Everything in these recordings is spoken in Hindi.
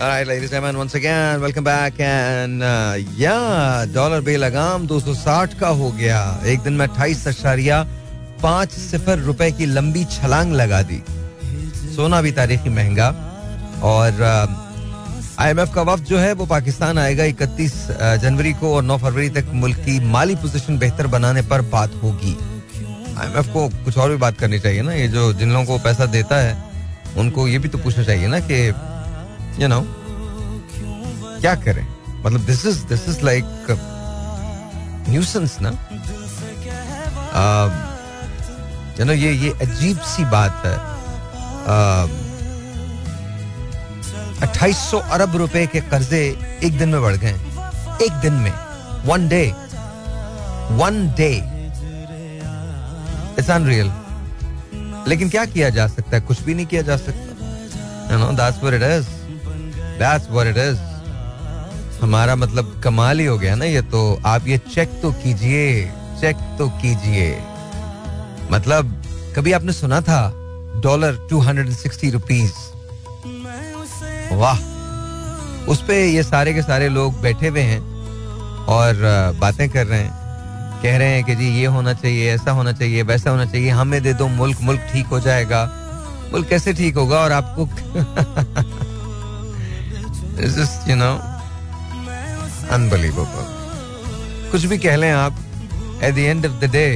Alright, ladies and gentlemen, once again, welcome back and uh, yeah, dollar बेलगाम 260 का हो गया। एक दिन में अट्ठाईस अशारिया पाँच सिफर रुपए की लंबी छलांग लगा दी। सोना भी तारीखी महँगा। और आईएमएफ का वफ्द जो है वो पाकिस्तान आएगा 31 जनवरी को और 9 फरवरी तक मुल्क की माली पोजीशन बेहतर बनाने पर बात होगी। आईएमएफ को कुछ और भी बात करनी चाहिए ना? ये जो जिन लोगों को पैसा देता है उनको ये भी तो पूछना चाहिए ना कि यू नो क्या करें? मतलब this is this is like nuisance ना? यू नो ये ये अजीब सी बात है। अट्ठाईस सौ अरब रुपए के कर्जे एक दिन में बढ़ गए एक दिन में। One day one day it's unreal लेकिन क्या किया जा सकता है? कुछ भी नहीं किया जा सकता। You know that's what it is that's what it is हमारा मतलब कमाल ही हो गया ना ये तो। आप ये चेक तो कीजिए चेक तो कीजिए। मतलब कभी आपने सुना था? Dollar two hundred and sixty rupees वाह। उस पे ये सारे के सारे लोग बैठे हुए हैं और बातें कर रहे हैं। कह रहे हैं कि जी, ये होना चाहिए, ऐसा होना चाहिए, वैसा होना चाहिए। हमें दे दो, मुल्क मुल्क ठीक हो जाएगा। मुल्क कैसे ठीक होगा और आपको यू नो अनबिलीवेबल कुछ भी कह लें आप at the end of the day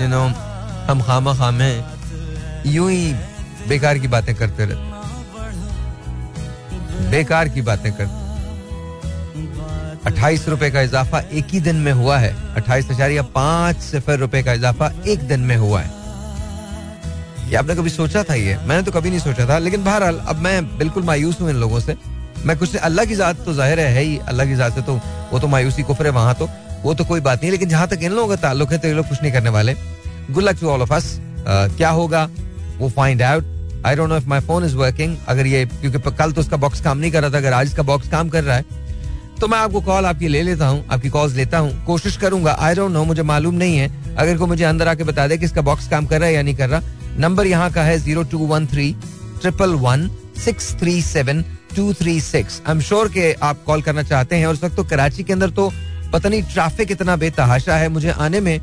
you know हम खामा खामे यूँ ही बेकार की बातें करते रहते बेकार की बातें करते अट्ठाईस रुपए का इजाफा एक ही दिन में हुआ है। अट्ठाईस अशारिया पाँच सिफर रुपए का इजाफा एक दिन में हुआ है। ये आपने कभी सोचा था ये? मैंने तो कभी नहीं सोचा था, लेकिन बहरहाल, अब मैं बिल्कुल मायूस हूँ इन लोगों से। मैं कुछ अल्लाह की जात तो ज़ाहिर है, है अल्लाह की जात से तो वो तो मायूसी कुफर है वहाँ तो वो तो कोई बात नहीं लेकिन जहाँ तक इन लोगों का ताल्लुक है तो ये लोग कुछ नहीं करने वाले। Good luck to all of us क्या होगा? वो find out I don't know if my phone is working अगर ये क्योंकि कल तो उसका बॉक्स काम नहीं कर रहा था अगर आज इसका बॉक्स काम कर रहा है तो मैं आपको कॉल आपकी ले लेता हूँ आपकी कॉल्स लेता हूँ। कोशिश करूँगा। आई डोंट नो मुझे मालूम नहीं है। अगर को मुझे अंदर आके बता दे कि इसका बॉक्स काम कर रहा है या नहीं कर रहा नंबर यहाँ का है zero two one three triple one six three seven two three six I am sure के आप कॉल करना चाहते हैं और उस वक्त तो कराची के अंदर तो पता नहीं ट्रैफ़िक इतना बेतहाशा है। मुझे आने में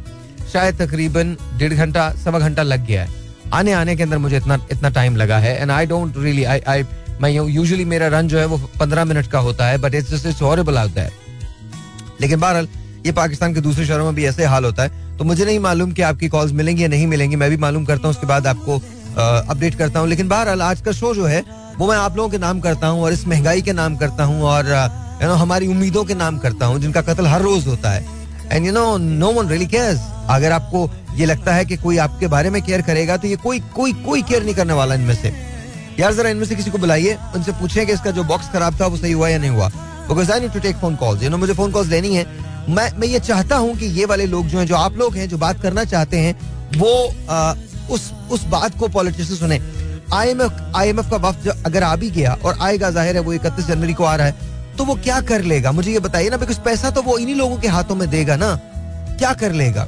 शायद तकरीबन डेढ़ घंटा, सवा घंटा लग गया है। आने आने के अंदर मुझे इतना इतना टाइम लगा है। And I don't really I I मैं यूजुअली मेरा रन जो है वो पंद्रह मिनट का होता है but it's just it's horrible आता है लेकिन बहरहाल, ये पाकिस्तान के दूसरे शहरों में भी ऐसे हाल होता है। तो मुझे नहीं मालूम कि आपकी कॉल्स मिलेंगी या नहीं मिलेंगी। मैं भी मालूम करता हूँ, उसके बाद आपको अपडेट करता हूँ। लेकिन बहरहाल, आज का शो जो है वो मैं आप लोगों के नाम करता हूँ और इस महँगाई के नाम करता हूँ और यू नो हमारी उम्मीदों के नाम करता हूँ जिनका कत्ल हर रोज होता है। And you know no one really cares अगर आपको ये लगता है कि कोई आपके बारे में केयर करेगा तो ये कोई कोई कोई केयर नहीं करने वाला इनमें से। यार जरा इनमें से किसी को बुलाइए उनसे पूछें कि इसका जो बॉक्स खराब था वो सही हुआ या नहीं हुआ। Because I need to take phone calls you know मुझे फ़ोन कॉल्स लेनी है। मैं मैं ये चाहता हूँ कि ये वाले लोग जो हैं जो आप लोग हैं जो बात करना चाहते हैं वो आ, उस उस बात को पॉलिटिशियन सुने। आईएमएफ आईएमएफ का वक्त अगर आ भी गया और आएगा, ज़ाहिर है वो इकतीस जनवरी को आ रहा है तो वो क्या कर लेगा? मुझे ये बताइए ना बिकॉज़ पैसा तो वो इन्हीं लोगों के हाथों में देगा ना। क्या कर लेगा?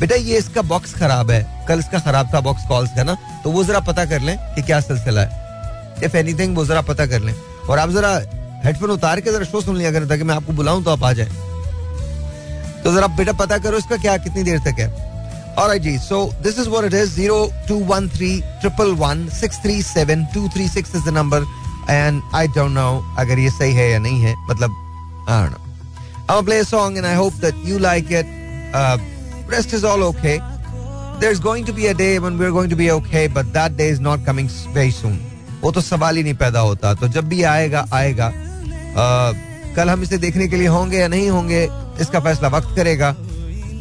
बेटा, ये इसका बॉक्स खराब है। कल इसका खराब था बॉक्स कॉल्स का ना तो वो जरा पता कर लें कि क्या सिलसिला है। इफ़ एनीथिंग वो जरा पता कर लें। और आप जरा हेडफोन उतार के जरा शो सुन लिया करें, ताकि मैं आपको बुलाऊं तो आप आ जाए। तो जरा बेटा पता करो इसका क्या, कितनी देर तक है? Alright ji, so this is what it is. Zero two one three triple one six three seven two three six is the number, and I don't know अगर ये सही है या नहीं है मतलब I don't know. I'm gonna play a song and I hope that you like it. Uh, rest is all okay. There's going to be a day when we're going to be okay, but that day is not coming very soon. वो तो सवाल ही नहीं पैदा होता तो जब भी आएगा आएगा uh, कल हम इसे देखने के लिए होंगे या नहीं होंगे इसका फैसला वक्त करेगा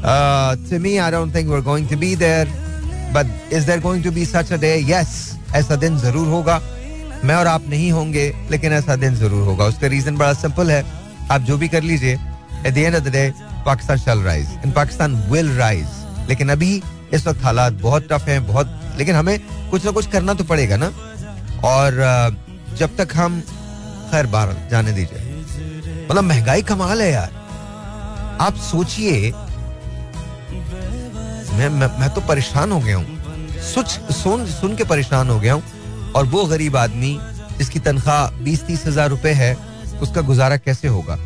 Uh, to me, I don't think we're going to be there. But is there going to be such a day? Yes. ऐसा दिन ज़रूर होगा मैं और आप नहीं होंगे लेकिन ऐसा दिन ज़रूर होगा उसका रीजन बड़ा सिंपल है आप जो भी कर लीजिए at the end of the day Pakistan shall rise in Pakistan will rise लेकिन अभी इस वक्त हालात बहुत टफ हैं बहुत लेकिन हमें कुछ ना कुछ करना तो पड़ेगा ना और जब तक हम खैर बार जाने दीजिए मतलब महँगाई कमाल है यार आप सोचिए मैं, मैं मैं तो परेशान हो गया हूँ। सुच सुन सुन के परेशान हो गया हूँ। और वो गरीब आदमी जिसकी तनख्वाह बीस तीस हज़ार रुपए है उसका गुजारा कैसे होगा?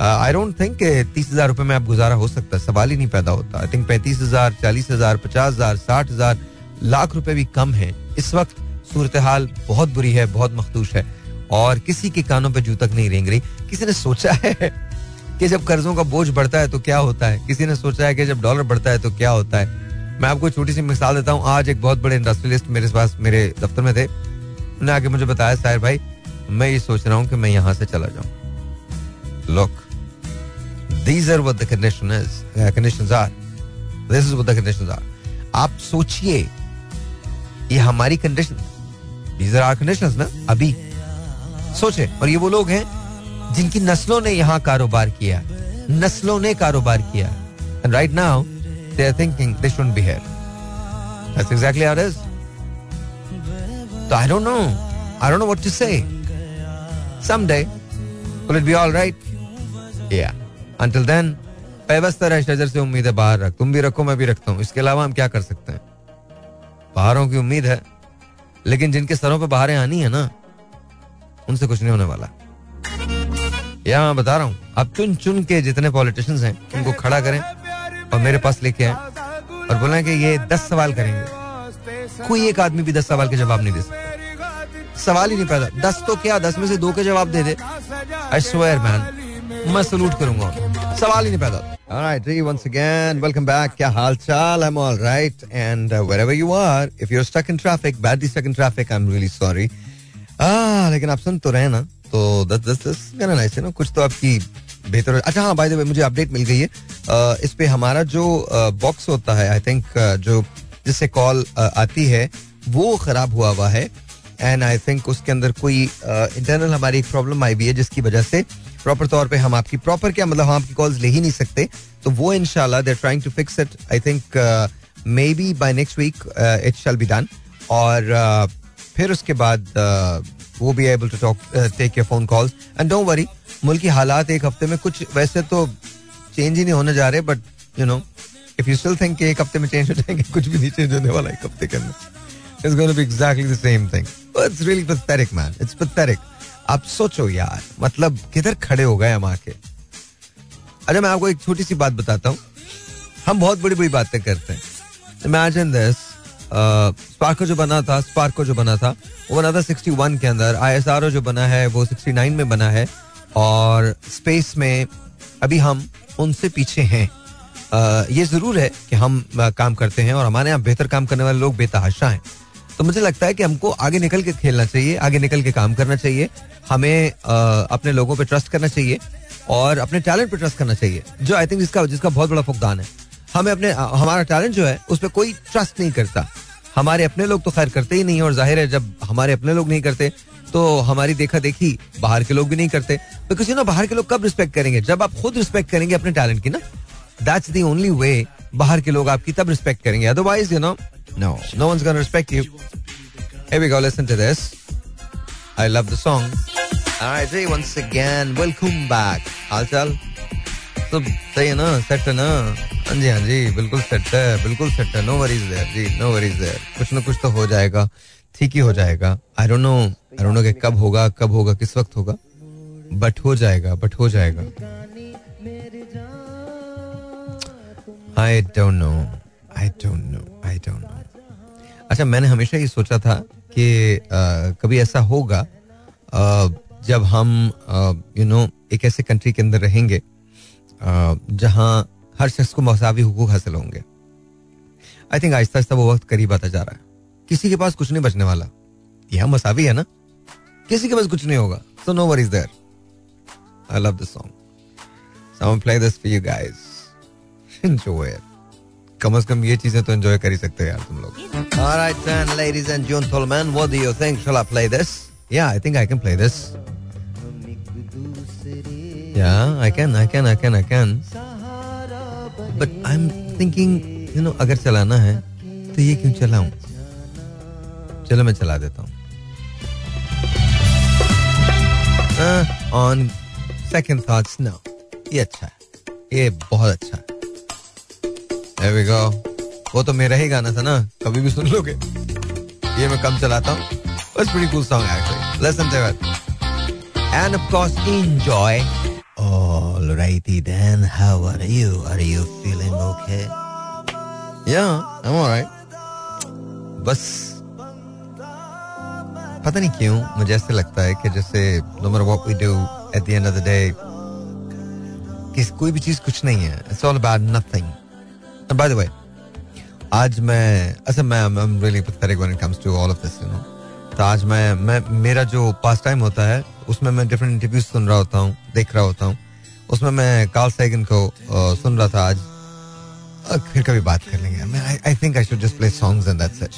आई डोंट थिंक तीस हज़ार रुपए में आप गुजारा हो सकता है। सवाल ही नहीं पैदा होता। आई थिंक पैंतीस हज़ार चालीस हज़ार पचास हज़ार साठ हज़ार लाख रुपए भी कम है। इस वक्त सूरत हाल बहुत बुरी है बहुत मखदूश है। और किसी के कानों पे जू तक नहीं रेंग रही। किसी ने सोचा है कि जब कर्जों का बोझ बढ़ता है तो क्या होता है? किसी ने सोचा है कि जब डॉलर बढ़ता है तो क्या होता है? मैं आपको छोटी सी मिसाल देता हूँ। आज एक बहुत बड़े इंडस्ट्रियलिस्ट मेरे पास, मेरे दफ्तर में थे। उन्होंने आके मुझे बताया, साहिर भाई, मैं ये सोच रहा हूँ कि मैं यहाँ से चला जाऊँ। Look these are what the condition are this is what the conditions are आप सोचिए, ये हमारी condition these are are conditions ना, अभी। सोचे और ये वो लोग हैं जिनकी नस्लों ने यहाँ कारोबार किया, नस्लों ने कारोबार किया। And right now they are thinking they should be here that's exactly it is तो I don't know I don't know what to say someday, will it be all right? Yeah. Until then पैबस्ता रह शजर से उम्मीद है बाहर रख। तुम भी रखो, मैं भी रखता हूँ। इसके अलावा हम क्या कर सकते हैं? बाहरों की उम्मीद है। लेकिन जिनके सरों पे बाहरें आनी है ना, उनसे कुछ नहीं होने वाला। या मैं बता रहा हूँ आप चुन चुन के जितने पॉलिटिशियंस हैं उनको खड़ा करें और मेरे पास लेके आए और बोले कि ये दस सवाल करेंगे कोई एक आदमी भी दस सवाल के जवाब नहीं दे सकता सवाल ही नहीं पैदा दस तो क्या दस में से दो के जवाब दे दे आई स्वेयर मैन मैं सलूट करूँगा सवाल ही नहीं पैदा Alright, G, once again, welcome back. क्या हाल चाल? I'm all right. And uh, wherever you are, if you're stuck in traffic, badly stuck in traffic, I'm really sorry. Ah, लेकिन आप सुन तो रहे ना तो दस दस दस कहना नाइस है ना? कुछ तो आपकी बेहतर अच्छा हाँ वे मुझे अपडेट मिल गई है। uh, इस पे हमारा जो बॉक्स uh, होता है आई थिंक uh, जो जिससे कॉल uh, आती है वो खराब हुआ हुआ है। एंड आई थिंक उसके अंदर कोई इंटरनल uh, हमारी प्रॉब्लम आई हुई है जिसकी वजह से प्रॉपर तौर पे हम आपकी प्रॉपर क्या मतलब हम आपकी कॉल्स ले ही नहीं सकते। तो वो इनशाला they're trying to fix it I think maybe by next week it shall be done और uh, फिर उसके बाद वो be able to talk take your phone calls and don't worry मुल्क की हालात एक हफ़्ते में कुछ वैसे तो चेंज ही नहीं होने जा रहे but you know if you still think एक हफ़्ते में चेंज हो जाएँगे, कुछ भी नहीं चेंज होने वाला एक हफ़्ते के अंदर. It's gonna be exactly the same thing it's really pathetic man it's pathetic आप सोचो यार मतलब किधर खड़े हो गए हम आके? अच्छा मैं आपको एक छोटी सी बात बताता हूँ। हम बहुत बड़ी बड़ी बातें करते हैं। इमेजिन दिस स्पार्को जो बना था, स्पार्को जो बना था, वो बना था 61 के अंदर। आई एस आर ओ जो बना है, वो 69 में बना है और स्पेस में अभी हम उनसे पीछे हैं। ये ज़रूर है कि हम काम करते हैं और हमारे यहाँ बेहतर काम करने वाले लोग बेतहाशा हैं। तो मुझे लगता है कि हमको आगे निकल के खेलना चाहिए, आगे निकल के काम करना चाहिए। हमें अपने लोगों पर ट्रस्ट करना चाहिए और अपने टैलेंट पर ट्रस्ट करना चाहिए, जो आई थिंक जिसका जिसका बहुत बड़ा फुकदान है। हमें अपने हमारा टैलेंट जो है, उस पर कोई ट्रस्ट नहीं करता। हमारे अपने लोग तो खैर करते ही नहीं और ज़ाहिर है जब हमारे अपने लोग नहीं करते तो हमारी देखा देखी बाहर के लोग भी नहीं करते तो किसी ना बाहर के लोग कब रिस्पेक्ट करेंगे जब आप खुद रिस्पेक्ट करेंगे अपने टैलेंट की ना दैट्स द ओनली वे बाहर के लोग आपकी तब रिस्पेक्ट करेंगे otherwise you know no no one's gonna respect you Here we go, listen to this. I love the song. Alright, जी once again, welcome back. चाल तो सही है ना सेट है ना? हाँ जी हाँ जी, बिल्कुल सेट है, बिल्कुल सेट है। नो वरीज देयर जी नो वरीज देयर कुछ ना कुछ तो हो जाएगा, ठीक ही हो जाएगा। I don't know I don't know कि कब होगा कब होगा, किस वक्त होगा। बट हो जाएगा बट हो जाएगा। I don't know I don't know I don't know अच्छा मैंने हमेशा ये सोचा था कि कभी ऐसा होगा जब हम यू नो एक ऐसे कंट्री के अंदर रहेंगे जहाँ हर शख्स को मसावी हुकूक हासिल होंगे आई थिंक आहिस्ता आहिस्ता वो वक्त करीब आता जा रहा है किसी के पास कुछ नहीं बचने वाला यह मसावी है ना किसी के पास कुछ नहीं होगा so no worry is there I love this song play this for you guys. Enjoy it. कम से कम ये चीज़ें तो एंजॉय कर ही सकते हो यार तुम लोग then, ladies and gentlemen, what do you think? Shall I play this? Yeah, I think I can play this. Yeah, I can, I can, I can, I can. But I'm thinking, you know, अगर चलाना है तो ये क्यों चलाऊं? चलो मैं चला देता हूँ. Uh, on second thoughts, no. ये अच्छा है. ये बहुत अच्छा है. There we go. वो तो मेरा ही गाना था ना कभी भी सुन लोगे ये मैं कम चलाता हूँ It's pretty cool song actually. Listen to it. And of course, enjoy. Alrighty then, how are you? Are you feeling okay? Yeah, I'm alright. बस पता नहीं क्यों मुझे ऐसे लगता है कि जैसे no matter what we do at the end of the day कि कोई भी चीज़ कुछ नहीं है it's all about nothing and by the way आज मैं अच्छा मैं I am really pathetic when it comes to all of this you तो आज मैं मैं मेरा जो पास टाइम होता है उसमें मैं डिफरेंट इंटरव्यूज़ सुन रहा होता हूँ देख रहा होता हूँ उसमें मैं कार्ल सैगन को सुन रहा था आज फिर कभी बात कर लेंगे I think should just play songs in that set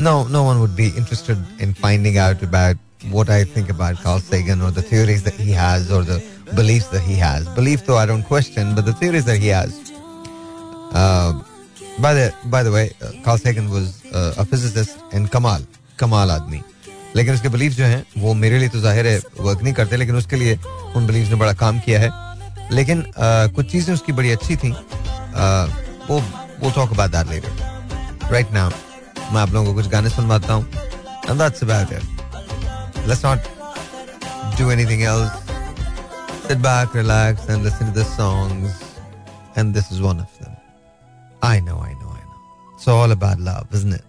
no no one would be interested in finding out about what I think about Carl Sagan और the theories that he has और the believes that he has believe तो I don't question but the theories that he has By the, by the way, uh, Carl Sagan was uh, a physicist in Kamal. Kamal Admi. Like in his beliefs, work. But his beliefs have done a lot of work. लेकिन uh, कुछ चीज़ें उसकी बड़ी अच्छी थी आ, वो वो talk about that later right now मैं आप लोगों को कुछ गाने सुनवाता हूँ and that's about it let's not do anything else sit back relax and listen to the songs and this is one of them I know I know I know it's all about love isn't it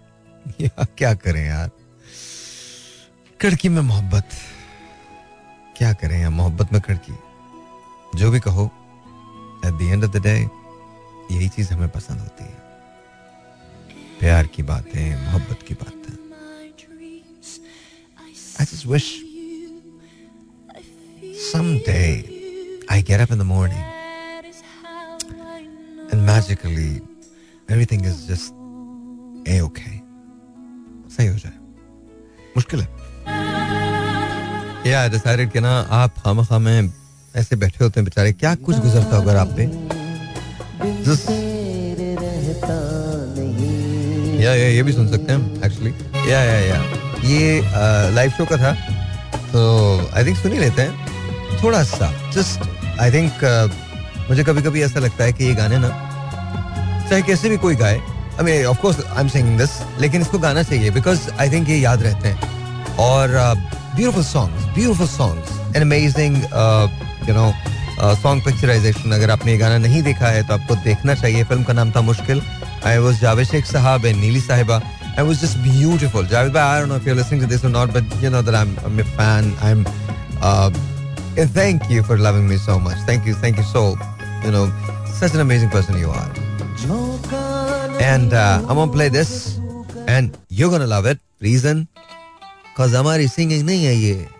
या क्या करें यार खिड़की में मोहब्बत क्या करें यार मोहब्बत में खिड़की जो भी कहो at the end of the day यही चीज़ हमें पसंद होती है। प्यार की बातें, मोहब्बत की बातें। I just wish someday I get up in the morning and magically everything is just A okay सही हो जाए। मुश्किल है। या डिसाइडेड कि ना आप खाम खामे ऐसे बैठे होते हैं बेचारे क्या कुछ गुजरता होगा आप पे या, या ये भी सुन सकते हैं एक्चुअली या या या ये लाइव शो का था तो आई थिंक सुन ही लेते हैं. थोड़ा सा जस्ट आई थिंक मुझे कभी कभी ऐसा लगता है कि ये गाने ना चाहे कैसे भी कोई गाए I mean of course I am singing this लेकिन इसको गाना चाहिए बिकॉज़ आई थिंक ये याद रहते हैं. और beautiful songs beautiful songs an amazing you know song picturization अगर आपने ये गाना नहीं देखा है तो आपको देखना चाहिए। फ़िल्म का नाम था मुश्किल। आई वॉज़ जावेद शेख साहब एंड नीली साहिबा I was just beautiful Javed भाई I know if not but you know that um thank you for loving me so much thank you thank you so you know such an amazing person you are and play this and you gonna love it reason Because our singing is not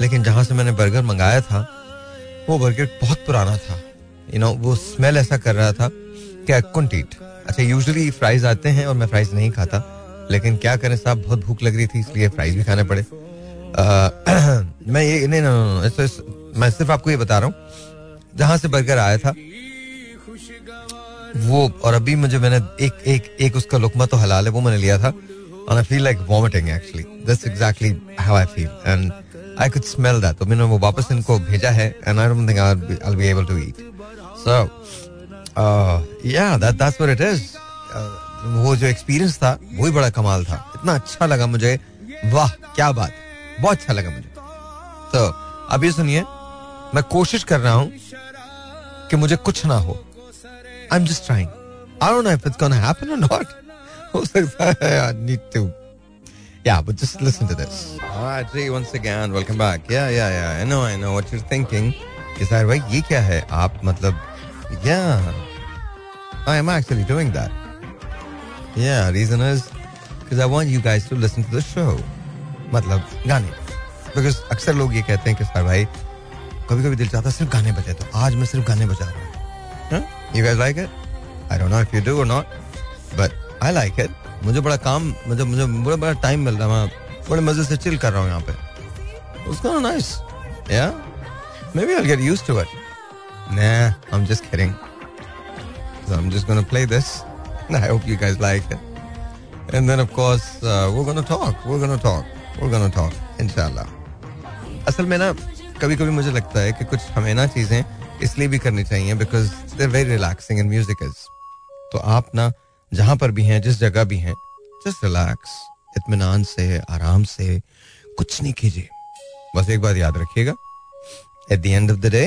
लेकिन जहाँ से मैंने बर्गर मंगाया था, वो बर्गर बहुत पुराना था. You know, वो स्मेल ऐसा कर रहा था कि eat. अच्छा यूजुअली फ्राइज आते हैं और मैं फ्राइज नहीं खाता लेकिन क्या करें साहब बहुत भूख लग रही थी इसलिए फ्राइज भी खाने पड़े आ, मैं ये नहीं ना मैं सिर्फ़ आपको ये बता रहा हूँ जहाँ से बर्गर आया था वो और अभी मुझे मैंने एक एक एक उसका लुकमा तो हलाल है वो मैंने लिया था and I feel like vomiting actually. That's exactly how I feel. And I could smell that. तो मैंने वो वापस इनको भेजा है think I'll be, I'll be able to eat. So uh, yeah, that that's what it is. Uh, वो जो एक्सपीरियंस था वो ही बड़ा कमाल था। इतना अच्छा लगा मुझे। वाह क्या बात। बहुत अच्छा लगा मुझे। तो अब ये सुनिए। मैं कोशिश कर रहा हूँ कि मुझे कुछ ना हो। I am just trying I don't know if it's gonna happen और नॉट हो सकता है I need to Yeah, but just listen to this. All right, Jay, once again, welcome back. Yeah, yeah, yeah. I know, I know what you're thinking. Is that भाई ये क्या है आप मतलब yeah I am actually doing that. Yeah, reason is because I want you guys to listen to the show. मतलब गाने because अक्सर लोग ये कहते हैं कि सर भाई कभी कभी दिल चाहता है सिर्फ गाने बजे तो आज मैं सिर्फ गाने बजा रहा हूँ you guys like it? I don't know if you do or not, but I like it. मुझे बड़ा काम मुझे मुझे बड़ा बड़ा टाइम मिल रहा है बड़े मज़े से चिल कर रहा हूँ यहाँ पे उसका नाइस या maybe I'll get used to it nah I'm just kidding so I'm just gonna play this I hope you guys like it and then of course uh, we're gonna talk we're gonna talk we're gonna talk inshallah असल में ना कभी कभी मुझे लगता है कि कुछ हमें ना चीज़ें इसलिए भी करनी चाहिए because they very relaxing and music is तो आप ना जहाँ पर भी हैं जिस जगह भी हैं जस्ट रिलैक्स इतमान से आराम से कुछ नहीं कीजिए। बस एक बात याद रखिएगा at the end of the day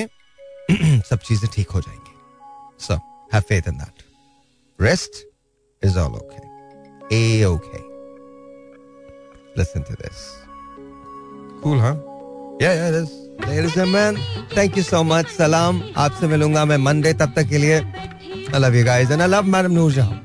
सब चीज़ें ठीक हो जाएँगी। So have faith in that rest is all okay A okay listen to this cool हाँ yeah yeah is Ladies and men, thank you so much. Salam. आपसे मिलूँगा मैं मंडे तब तक के लिए। Love you guys and I love Madam Noor Jahan.